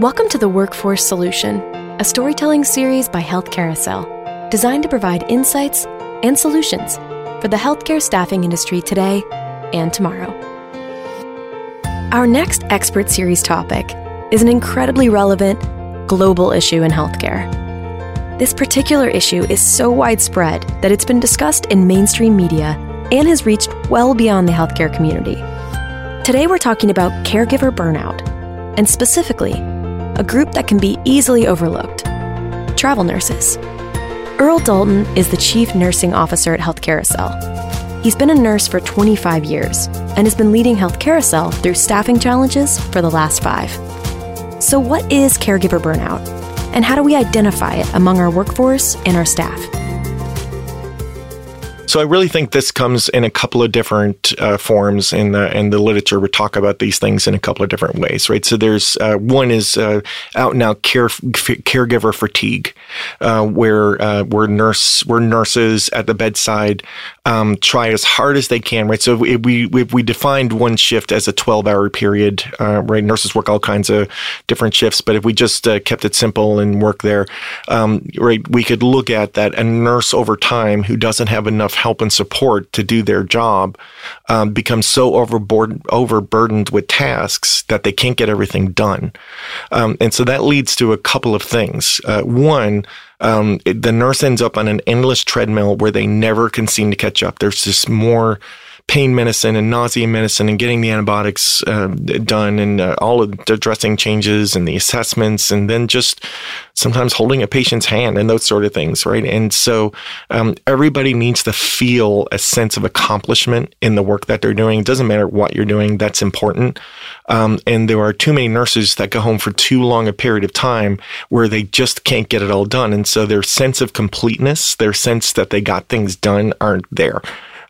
Welcome to the Workforce Solution, a storytelling series by Health Carousel, designed to provide insights and solutions for the healthcare staffing industry today and tomorrow. Our next expert series topic is an incredibly relevant global issue in healthcare. This particular issue is so widespread that it's been discussed in mainstream media and has reached well beyond the healthcare community. Today, we're talking about caregiver burnout, and specifically, a group that can be easily overlooked travel nurses. Earl Dalton is the Chief Nursing Officer at Health Carousel. He's been a nurse for 25 years and has been leading Health Carousel through staffing challenges for the last five. So, what is caregiver burnout? And how do we identify it among our workforce and our staff? So I really think this comes in a couple of different uh, forms in the in the literature. We talk about these things in a couple of different ways, right? So there's uh, one is uh, out and out care f- caregiver fatigue, uh, where uh, where nurse where nurses at the bedside um, try as hard as they can, right? So if we if we defined one shift as a 12 hour period, uh, right? Nurses work all kinds of different shifts, but if we just kept it simple and work there, um, right, we could look at that a nurse over time who doesn't have enough help and support to do their job um, become so overburdened with tasks that they can't get everything done. Um, and so that leads to a couple of things. Uh, one, um, it, the nurse ends up on an endless treadmill where they never can seem to catch up. There's just more pain medicine and nausea medicine and getting the antibiotics uh, done and uh, all of the dressing changes and the assessments and then just sometimes holding a patient's hand and those sort of things, right? And so um, everybody needs to feel a sense of accomplishment in the work that they're doing. It doesn't matter what you're doing, that's important. Um, and there are too many nurses that go home for too long a period of time where they just can't get it all done. And so their sense of completeness, their sense that they got things done aren't there.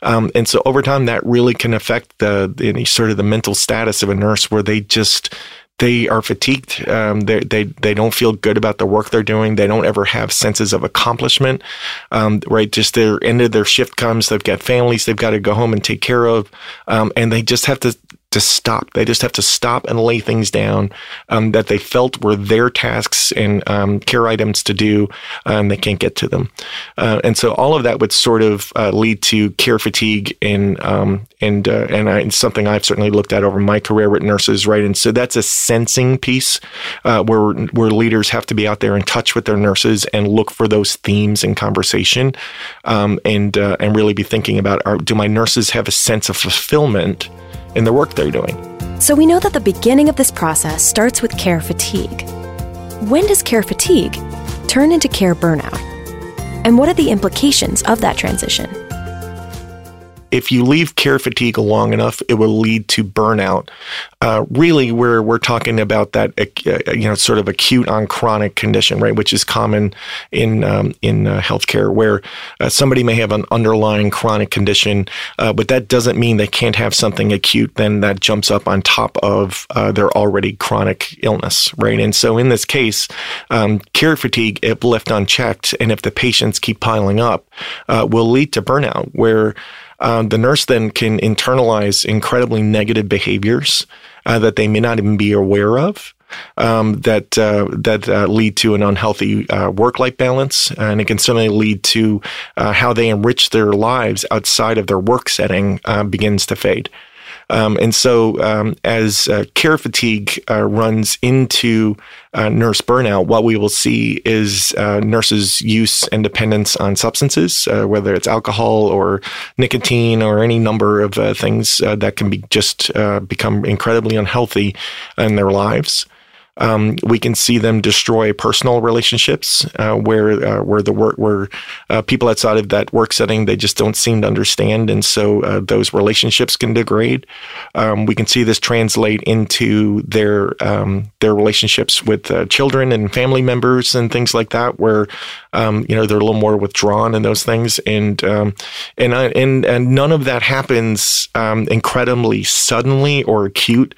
Um, and so over time, that really can affect the, the sort of the mental status of a nurse where they just they are fatigued. Um, they, they they don't feel good about the work they're doing. They don't ever have senses of accomplishment. Um, right, just their end of their shift comes. They've got families they've got to go home and take care of, um, and they just have to to stop. They just have to stop and lay things down um, that they felt were their tasks and um, care items to do, and they can't get to them. Uh, and so all of that would sort of uh, lead to care fatigue and um, and uh, and I, something I've certainly looked at over my career with nurses, right? And so that's a sensing piece uh, where where leaders have to be out there in touch with their nurses and look for those themes in conversation, um, and uh, and really be thinking about: are, Do my nurses have a sense of fulfillment? In the work they're doing. So we know that the beginning of this process starts with care fatigue. When does care fatigue turn into care burnout? And what are the implications of that transition? If you leave care fatigue long enough, it will lead to burnout. Uh, really, we're we're talking about that uh, you know sort of acute on chronic condition, right, which is common in um, in uh, healthcare, where uh, somebody may have an underlying chronic condition, uh, but that doesn't mean they can't have something acute. Then that jumps up on top of uh, their already chronic illness, right? And so in this case, um, care fatigue, if left unchecked, and if the patients keep piling up, will lead to burnout, where uh, the nurse then can internalize incredibly negative behaviors uh, that they may not even be aware of. Um, that uh, that uh, lead to an unhealthy uh, work life balance, and it can certainly lead to uh, how they enrich their lives outside of their work setting begins to fade. Um, and so, um, as uh, care fatigue uh, runs into uh, nurse burnout, what we will see is uh, nurses' use and dependence on substances, uh, whether it's alcohol or nicotine or any number of uh, things that can be just become incredibly unhealthy in their lives. Um, we can see them destroy personal relationships uh, where uh, where the work where uh, people outside of that work setting they just don't seem to understand, and so uh, those relationships can degrade. Um, we can see this translate into their um, their relationships with uh, children and family members and things like that, where um, you know they're a little more withdrawn and those things, and um, and uh, and and none of that happens um, incredibly suddenly or acute.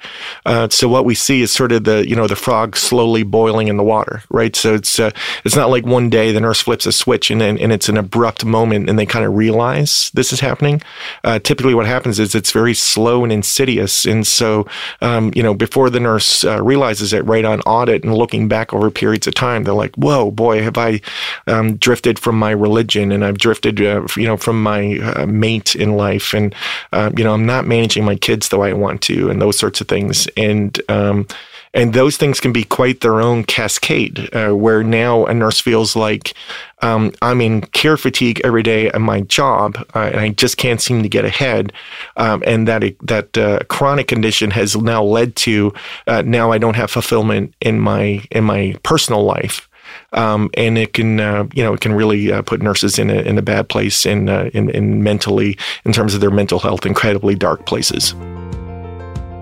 so what we see is sort of the you know the frog slowly boiling in the water, right? So it's uh, it's not like one day the nurse flips a switch and and it's an abrupt moment and they kind of realize this is happening. Uh, typically, what happens is it's very slow and insidious, and so um, you know before the nurse uh, realizes it, right on audit and looking back over periods of time, they're like, "Whoa, boy, have I um, drifted from my religion and I've drifted, uh, you know, from my uh, mate in life, and uh, you know, I'm not managing my kids the way I want to, and those sorts of things, and um, and those things can be quite their own cascade, uh, where now a nurse feels like um, I'm in care fatigue every day at my job, uh, and I just can't seem to get ahead. Um, and that that uh, chronic condition has now led to uh, now I don't have fulfillment in my in my personal life. Um, and it can, uh, you know, it can really uh, put nurses in a in a bad place uh, in in mentally in terms of their mental health, incredibly dark places.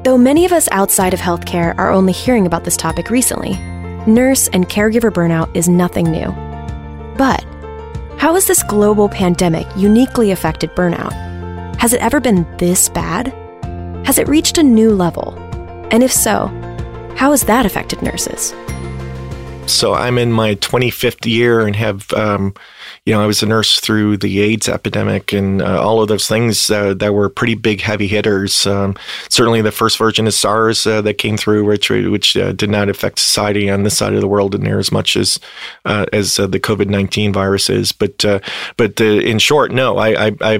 Though many of us outside of healthcare are only hearing about this topic recently, nurse and caregiver burnout is nothing new. But how has this global pandemic uniquely affected burnout? Has it ever been this bad? Has it reached a new level? And if so, how has that affected nurses? So I'm in my 25th year and have um, you know, I was a nurse through the AIDS epidemic and uh, all of those things uh, that were pretty big heavy hitters. Um, certainly, the first version of SARS uh, that came through, which which uh, did not affect society on this side of the world near as much as uh, as the COVID nineteen virus is. But but in short, no, I, I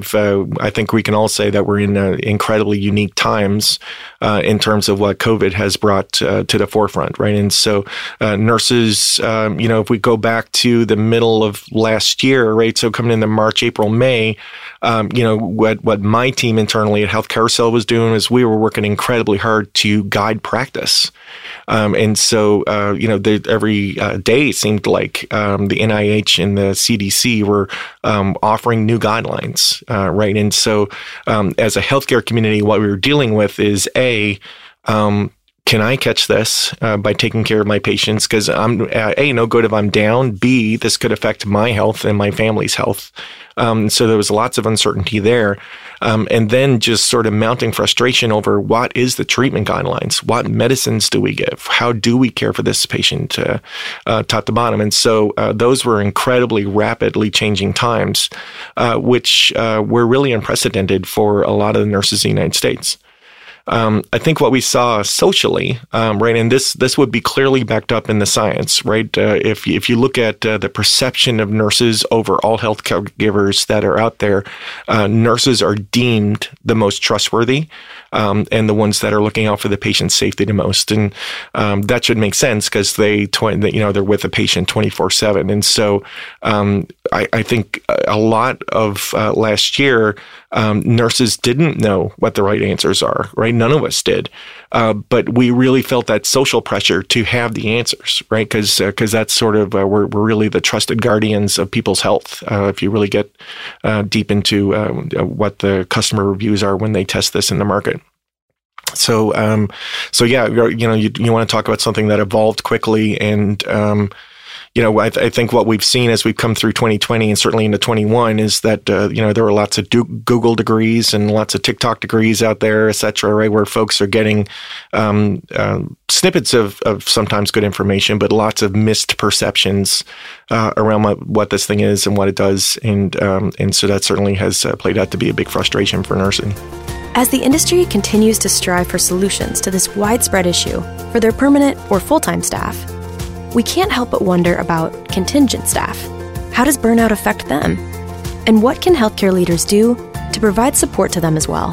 I think we can all say that we're in incredibly unique times in terms of what COVID has brought to the forefront, right? And so nurses, um, you know, if we go back to the middle of last year year, right? So coming into March, April, May, um, you know, what, what my team internally at Health Carousel was doing is we were working incredibly hard to guide practice. Um, and so, uh, you know, the, every uh, day it seemed like um, the NIH and the CDC were um, offering new guidelines, uh, right? And so, um, as a healthcare community, what we were dealing with is A, um, can I catch this uh, by taking care of my patients? Because I'm uh, a no good if I'm down. B this could affect my health and my family's health. Um, so there was lots of uncertainty there, um, and then just sort of mounting frustration over what is the treatment guidelines? What medicines do we give? How do we care for this patient, uh, uh, top to bottom? And so uh, those were incredibly rapidly changing times, uh, which were really unprecedented for a lot of the nurses in the United States. Um, I think what we saw socially, um, right, and this this would be clearly backed up in the science, right? Uh, if if you look at uh, the perception of nurses over all health caregivers that are out there, uh, nurses are deemed the most trustworthy um, and the ones that are looking out for the patient's safety the most. And um, that should make sense because they, tw- you know, they're with a patient 24 7. And so um, I, I, think a lot of uh, last year, um, nurses didn't know what the right answers are, right? None of us did. Uh, but we really felt that social pressure to have the answers, right? Because because uh, that's sort of uh, we're, we're really the trusted guardians of people's health. Uh, if you really get uh, deep into um, what the customer reviews are when they test this in the market. So, um, so yeah, you know, you, you want to talk about something that evolved quickly and, um, you know, I, th- I, think what we've seen as we've come through 2020 and certainly into 21 is that, uh, you know, there are lots of Google degrees and lots of TikTok degrees out there, et cetera, right, where folks are getting um, uh, snippets of, of sometimes good information, but lots of missed perceptions uh, around what, what, this thing is and what it does. And, um, and so that certainly has uh, played out to be a big frustration for nursing. As the industry continues to strive for solutions to this widespread issue for their permanent or full time staff, we can't help but wonder about contingent staff. How does burnout affect them? And what can healthcare leaders do to provide support to them as well?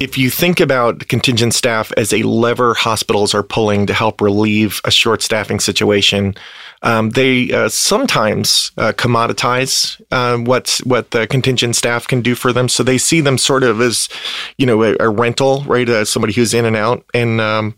If you think about contingent staff as a lever hospitals are pulling to help relieve a short staffing situation, um, they uh, sometimes uh, commoditize uh, what what the contingent staff can do for them. So they see them sort of as, you know, a, a rental, right? As somebody who's in and out, and um,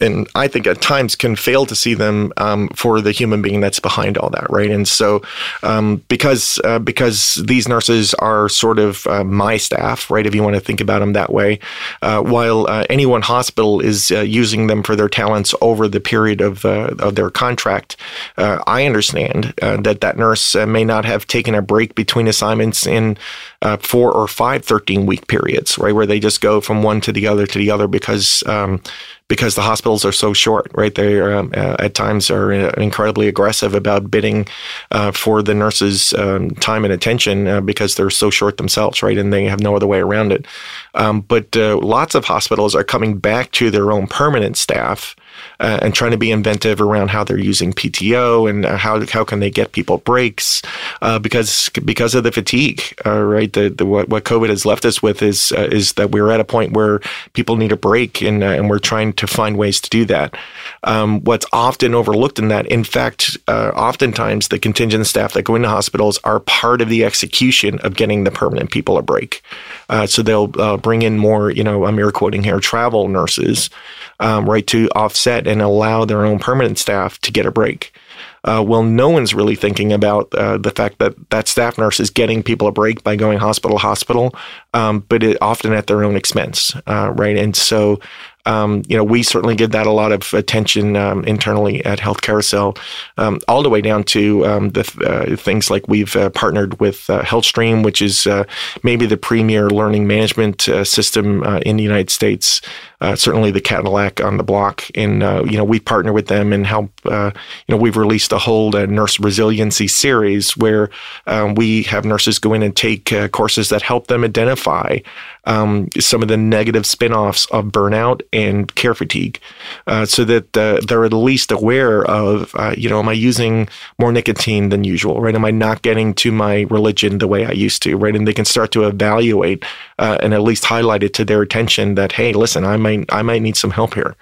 and I think at times can fail to see them um, for the human being that's behind all that, right? And so um, because uh, because these nurses are sort of uh, my staff, right? If you want to think about them that way, uh, while any one hospital is using them for their talents over the period of of their contract uh, I understand uh, that that nurse uh, may not have taken a break between assignments in uh, four or five 13 week periods, right, where they just go from one to the other to the other because um, because the hospitals are so short, right? They um, uh, at times are uh, incredibly aggressive about bidding uh, for the nurses' um, time and attention uh, because they're so short themselves, right? And they have no other way around it. Um, but uh, lots of hospitals are coming back to their own permanent staff uh, and trying to be inventive around how they're using PTO and uh, how how can they get people breaks uh, because because of the fatigue, uh, right? The, the what, what COVID has left us with is uh, is that we're at a point where people need a break and uh, and we're trying to find ways to do that. Um, what's often overlooked in that, in fact, oftentimes the contingent staff that go into hospitals are part of the execution of getting the permanent people a break. so they'll bring in more, you know, I'm air quoting here, travel nurses, um, right, to offset and allow their own permanent staff to get a break. Uh, well, no one's really thinking about uh, the fact that that staff nurse is getting people a break by going hospital to hospital, um, but it, often at their own expense, uh, right? And so um, you know, we certainly give that a lot of attention um, internally at Health Carousel, um, all the way down to um, the uh, things like we've uh, partnered with uh, HealthStream, which is maybe the premier learning management system in the United States. Certainly, the Cadillac on the block, and you know, we partner with them and help. you know, we've released a whole nurse resiliency series where um, we have nurses go in and take courses that help them identify um, some of the negative spin-offs of burnout and care fatigue uh, so that uh, they're at least aware of, uh, you know, am I using more nicotine than usual, right? Am I not getting to my religion the way I used to, right? And they can start to evaluate uh, and at least highlight it to their attention that, hey, listen, I might, I might need some help here.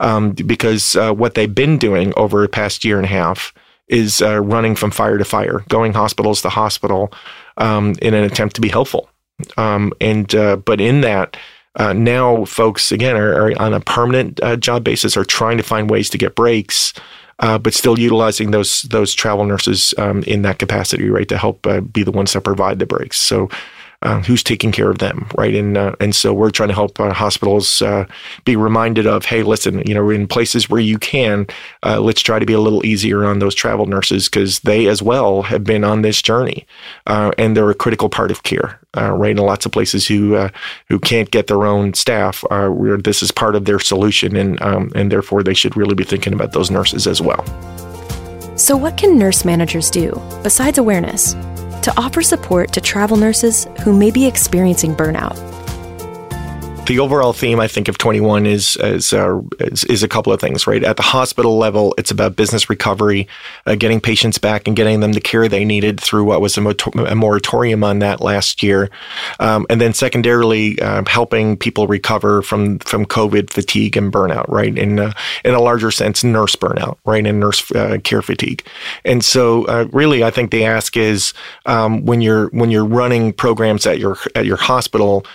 Um, because uh, what they've been doing over the past year and a half is uh, running from fire to fire, going hospitals to hospital um, in an attempt to be helpful. Um, and uh, but in that, uh, now folks again are, are on a permanent uh, job basis are trying to find ways to get breaks. Uh, but still utilizing those those travel nurses um, in that capacity, right, to help uh, be the ones that provide the breaks. So uh, who's taking care of them, right? And uh, and so we're trying to help uh, hospitals uh, be reminded of, hey, listen, you know, in places where you can, uh, let's try to be a little easier on those travel nurses because they as well have been on this journey, and they're a critical part of care, right? In lots of places who who can't get their own staff, where this is part of their solution, and um, and therefore they should really be thinking about those nurses as well. So, what can nurse managers do besides awareness? To offer support to travel nurses who may be experiencing burnout the overall theme I think of 21 is is, uh, is, is a couple of things, right? At the hospital level, it's about business recovery, uh, getting patients back and getting them the care they needed through what was a, a moratorium on that last year, um, and then secondarily uh, helping people recover from from COVID fatigue and burnout, right? In uh, in a larger sense, nurse burnout, right, and nurse uh, care fatigue. And so, uh, really, I think the ask is um, when you're when you're running programs at your at your hospital,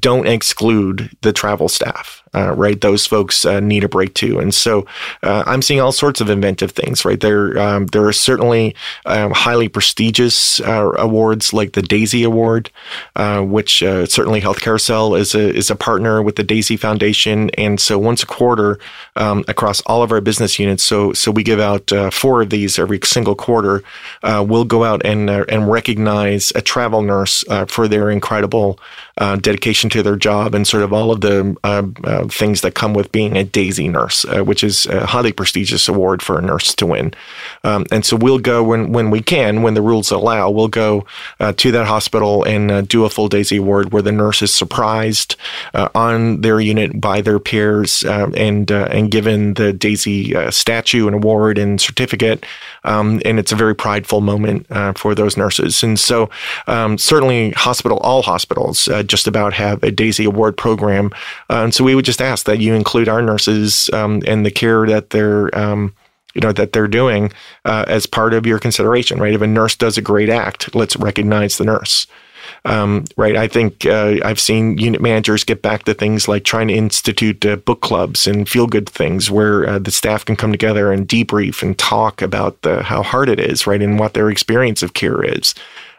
don't exclude the travel staff uh, right? Those folks uh, need a break too, and so uh, I'm seeing all sorts of inventive things, right? There, um, there are certainly um, highly prestigious uh, awards like the Daisy Award, uh, which uh, certainly Health Carousel is a is a partner with the Daisy Foundation, and so once a quarter um, across all of our business units, so so we give out four of these every single quarter. we'll go out and and recognize a travel nurse for their incredible dedication to their job and sort of all of the things that come with being a Daisy nurse, uh, which is a highly prestigious award for a nurse to win. Um, and so we'll go when when we can, when the rules allow, we'll go uh, to that hospital and uh, do a full Daisy award where the nurse is surprised uh, on their unit by their peers and uh, and given the Daisy uh, statue and award and certificate. Um, and it's a very prideful moment for those nurses. And so um, certainly hospital, all hospitals just about have a Daisy award program. and so we would just ask that you include our nurses um, and the care that they're um, you know that they're doing uh, as part of your consideration right? If a nurse does a great act let's recognize the nurse. Um, right? I think uh, i've seen unit managers get back to things like trying to institute uh, book clubs and feel good things where uh, the staff can come together and debrief and talk about the, how hard it is right? And what their experience of care is.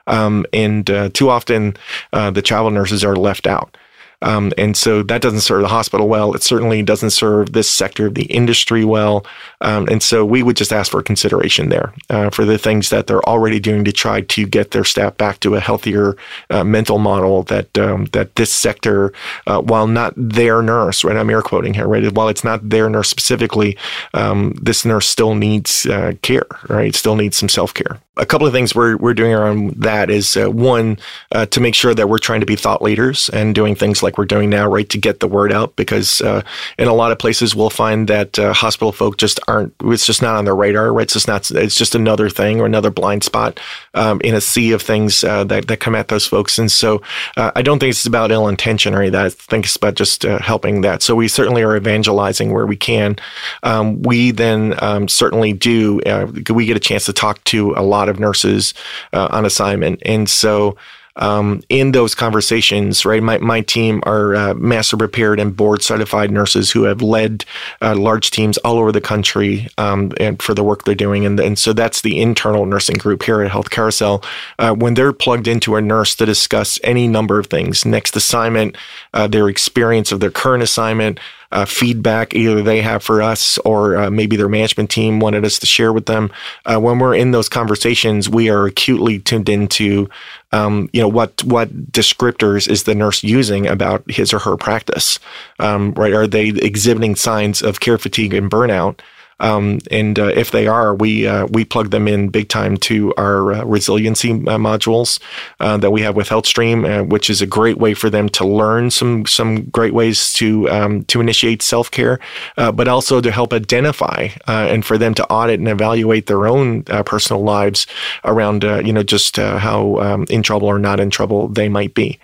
Um, and uh, too often uh, the travel nurses are left out Um, and so that doesn't serve the hospital well. It certainly doesn't serve this sector of the industry well. Um, and so we would just ask for consideration there uh, for the things that they're already doing to try to get their staff back to a healthier uh, mental model that um, that this sector, uh, while not their nurse, right? I'm air quoting here, right? While it's not their nurse specifically, um, this nurse still needs uh, care, right? Still needs some self care a couple of things we're, we're doing around that is uh, one uh, to make sure that we're trying to be thought leaders and doing things like we're doing now right to get the word out because uh, in a lot of places we'll find that uh, hospital folk just aren't it's just not on their radar right? It's just not it's just another thing or another blind spot um, in a sea of things uh, that, that come at those folks. And so uh, I don't think it's about ill intention or that. I think it's about just helping that. So we certainly are evangelizing where we can. Um, we then um, certainly do we get a chance to talk to a lot of nurses uh, on assignment. And so um, in those conversations, right, my, my team are uh, master prepared and board certified nurses who have led uh, large teams all over the country um, and for the work they're doing. And, and so that's the internal nursing group here at Health Carousel. Uh, when they're plugged into a nurse to discuss any number of things, next assignment, uh, their experience of their current assignment, uh, feedback either they have for us or uh, maybe their management team wanted us to share with them. Uh, when we're in those conversations, we are acutely tuned into, um, you know, what what descriptors is the nurse using about his or her practice, um, right? Are they exhibiting signs of care fatigue and burnout? Um, and uh, if they are, we uh, we plug them in big time to our uh, resiliency uh, modules uh, that we have with HealthStream, uh, which is a great way for them to learn some some great ways to um, to initiate self care, but also to help identify and for them to audit and evaluate their own personal lives around you know just how um, in trouble or not in trouble they might be.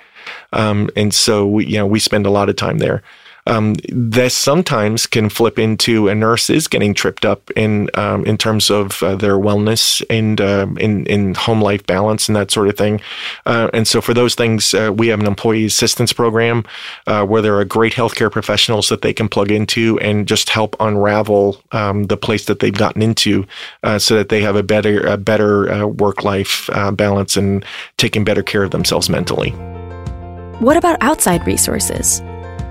Um, and so we, you know we spend a lot of time there um, this sometimes can flip into a nurse is getting tripped up in um, in terms of uh, their wellness and uh, in in home life balance and that sort of thing. Uh, and so for those things, uh, we have an employee assistance program uh, where there are great healthcare professionals that they can plug into and just help unravel um, the place that they've gotten into, uh, so that they have a better a better work life balance and taking better care of themselves mentally. What about outside resources?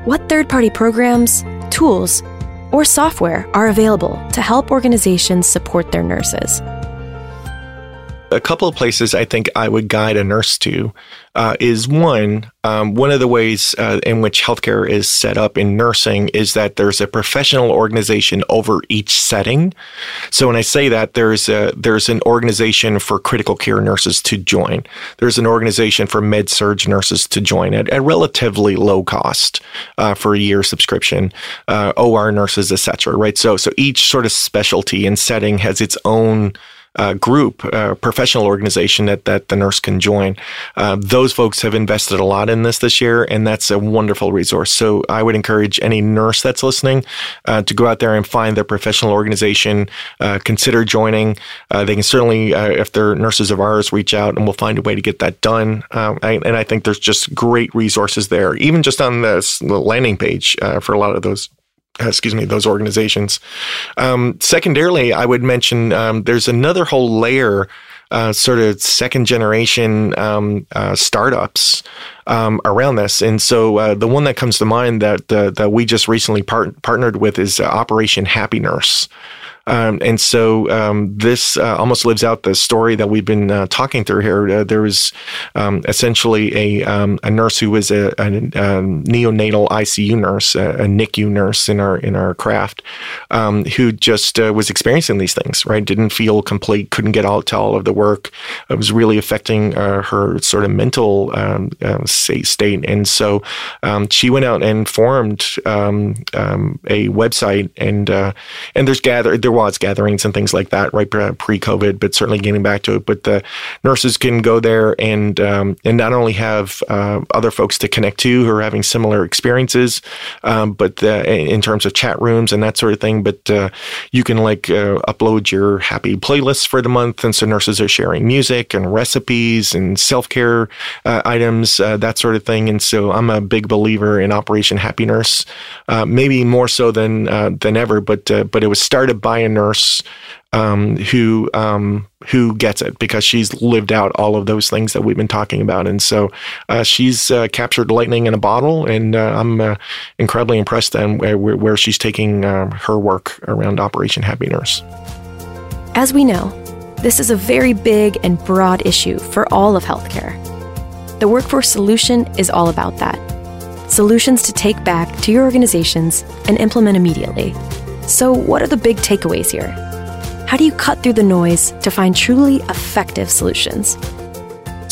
What third party programs, tools, or software are available to help organizations support their nurses? A couple of places I think I would guide a nurse to uh, is one, um, one of the ways uh, in which healthcare is set up in nursing is that there's a professional organization over each setting. So when I say that, there's a there's an organization for critical care nurses to join. There's an organization for med surg nurses to join at, a relatively low cost uh, for a year subscription. Uh, OR nurses, etc. Right. So so each sort of specialty and setting has its own uh, group, uh, professional organization that, that the nurse can join. Uh, those folks have invested a lot in this this year, and that's a wonderful resource. So I would encourage any nurse that's listening uh, to go out there and find their professional organization, uh, consider joining. Uh, they can certainly, if they're nurses of ours, reach out and we'll find a way to get that done. Um, I, and I think there's just great resources there, even just on the landing page for a lot of those excuse me, those organizations. Um, secondarily, I would mention um, there's another whole layer, uh, sort of second generation um, uh, startups um, around this. And so uh, the one that comes to mind that uh, that we just recently part- partnered with is uh, Operation Happy Nurse. Um, and so um, this uh, almost lives out the story that we've been uh, talking through here. Uh, there was um, essentially a, um, a nurse who was a, a, a neonatal ICU nurse, a, a, NICU nurse in our in our craft, um, who just uh, was experiencing these things. Right, didn't feel complete, couldn't get all to all of the work. It was really affecting uh, her sort of mental um, uh, state. And so she went out and formed a website, and and there's gathered there was gatherings and things like that right pre-COVID, but certainly getting back to it. But the nurses can go there and um, and not only have uh, other folks to connect to who are having similar experiences, um, but the, in terms of chat rooms and that sort of thing. But uh, you can like uh, upload your happy playlists for the month, and so nurses are sharing music and recipes and self-care uh, items, uh, that sort of thing. And so I'm a big believer in Operation Happy Nurse, uh, maybe more so than than ever. But but it was started by a nurse um, who um, who gets it because she's lived out all of those things that we've been talking about, and so uh, she's uh, captured lightning in a bottle, and uh, I'm uh, incredibly impressed on where, where she's taking uh, her work around Operation Happy Nurse. As we know, this is a very big and broad issue for all of healthcare. The Workforce Solution is all about that. Solutions to take back to your organizations and implement immediately. So, what are the big takeaways here? How do you cut through the noise to find truly effective solutions?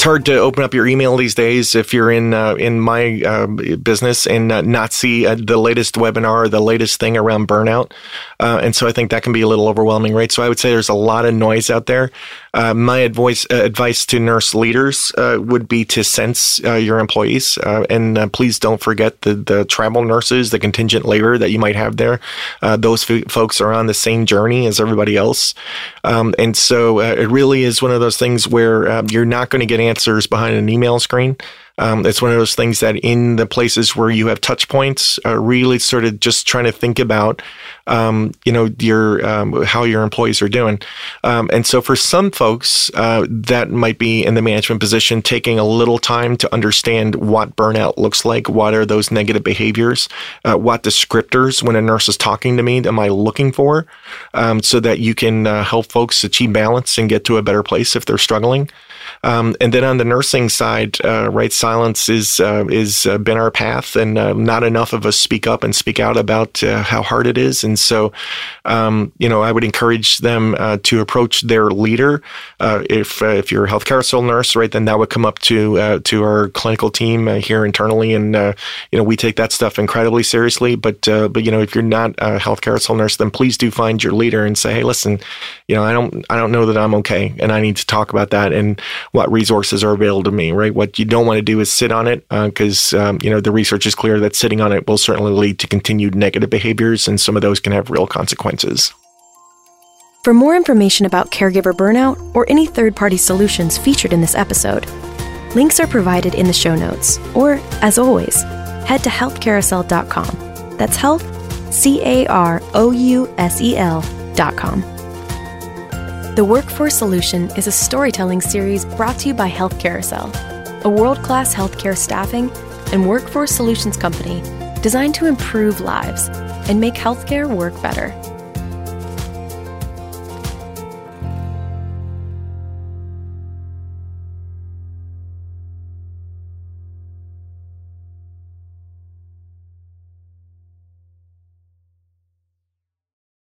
it's hard to open up your email these days if you're in uh, in my uh, business and uh, not see uh, the latest webinar, the latest thing around burnout. Uh, and so I think that can be a little overwhelming, right? So I would say there's a lot of noise out there. Uh, my advice uh, advice to nurse leaders uh, would be to sense uh, your employees, and please don't forget the the travel nurses, the contingent labor that you might have there. those f- folks are on the same journey as everybody else, um, and so it really is one of those things where um, you're not going to get answers behind an email screen. Um, it's one of those things that in the places where you have touch points, uh, really sort of just trying to think about, um, you know, your um, how your employees are doing. Um, and so for some folks, uh, that might be in the management position, taking a little time to understand what burnout looks like. What are those negative behaviors? Uh, what descriptors when a nurse is talking to me am I looking for, um, so that you can uh, help folks achieve balance and get to a better place if they're struggling. Um, and then on the nursing side, uh, right, silence is uh, is uh, been our path, and not enough of us speak up and speak out about how hard it is. And so, um, you know, I would encourage them to approach their leader. if if you're a Health Carousel nurse, right, then that would come up to to our clinical team here internally, and you know, we take that stuff incredibly seriously. But but you know, if you're not a Health Carousel nurse, then please do find your leader and say, hey, listen, you know, I don't I don't know that I'm okay, and I need to talk about that. And what resources are available to me, right? What you don't want to do is sit on it because, uh, um, you know, the research is clear that sitting on it will certainly lead to continued negative behaviors, and some of those can have real consequences. For more information about caregiver burnout or any third party solutions featured in this episode, links are provided in the show notes. Or, as always, head to healthcarousel.com. That's health, C A R O U S E L.com. The Workforce Solution is a storytelling series brought to you by Health Carousel, a world class healthcare staffing and workforce solutions company designed to improve lives and make healthcare work better.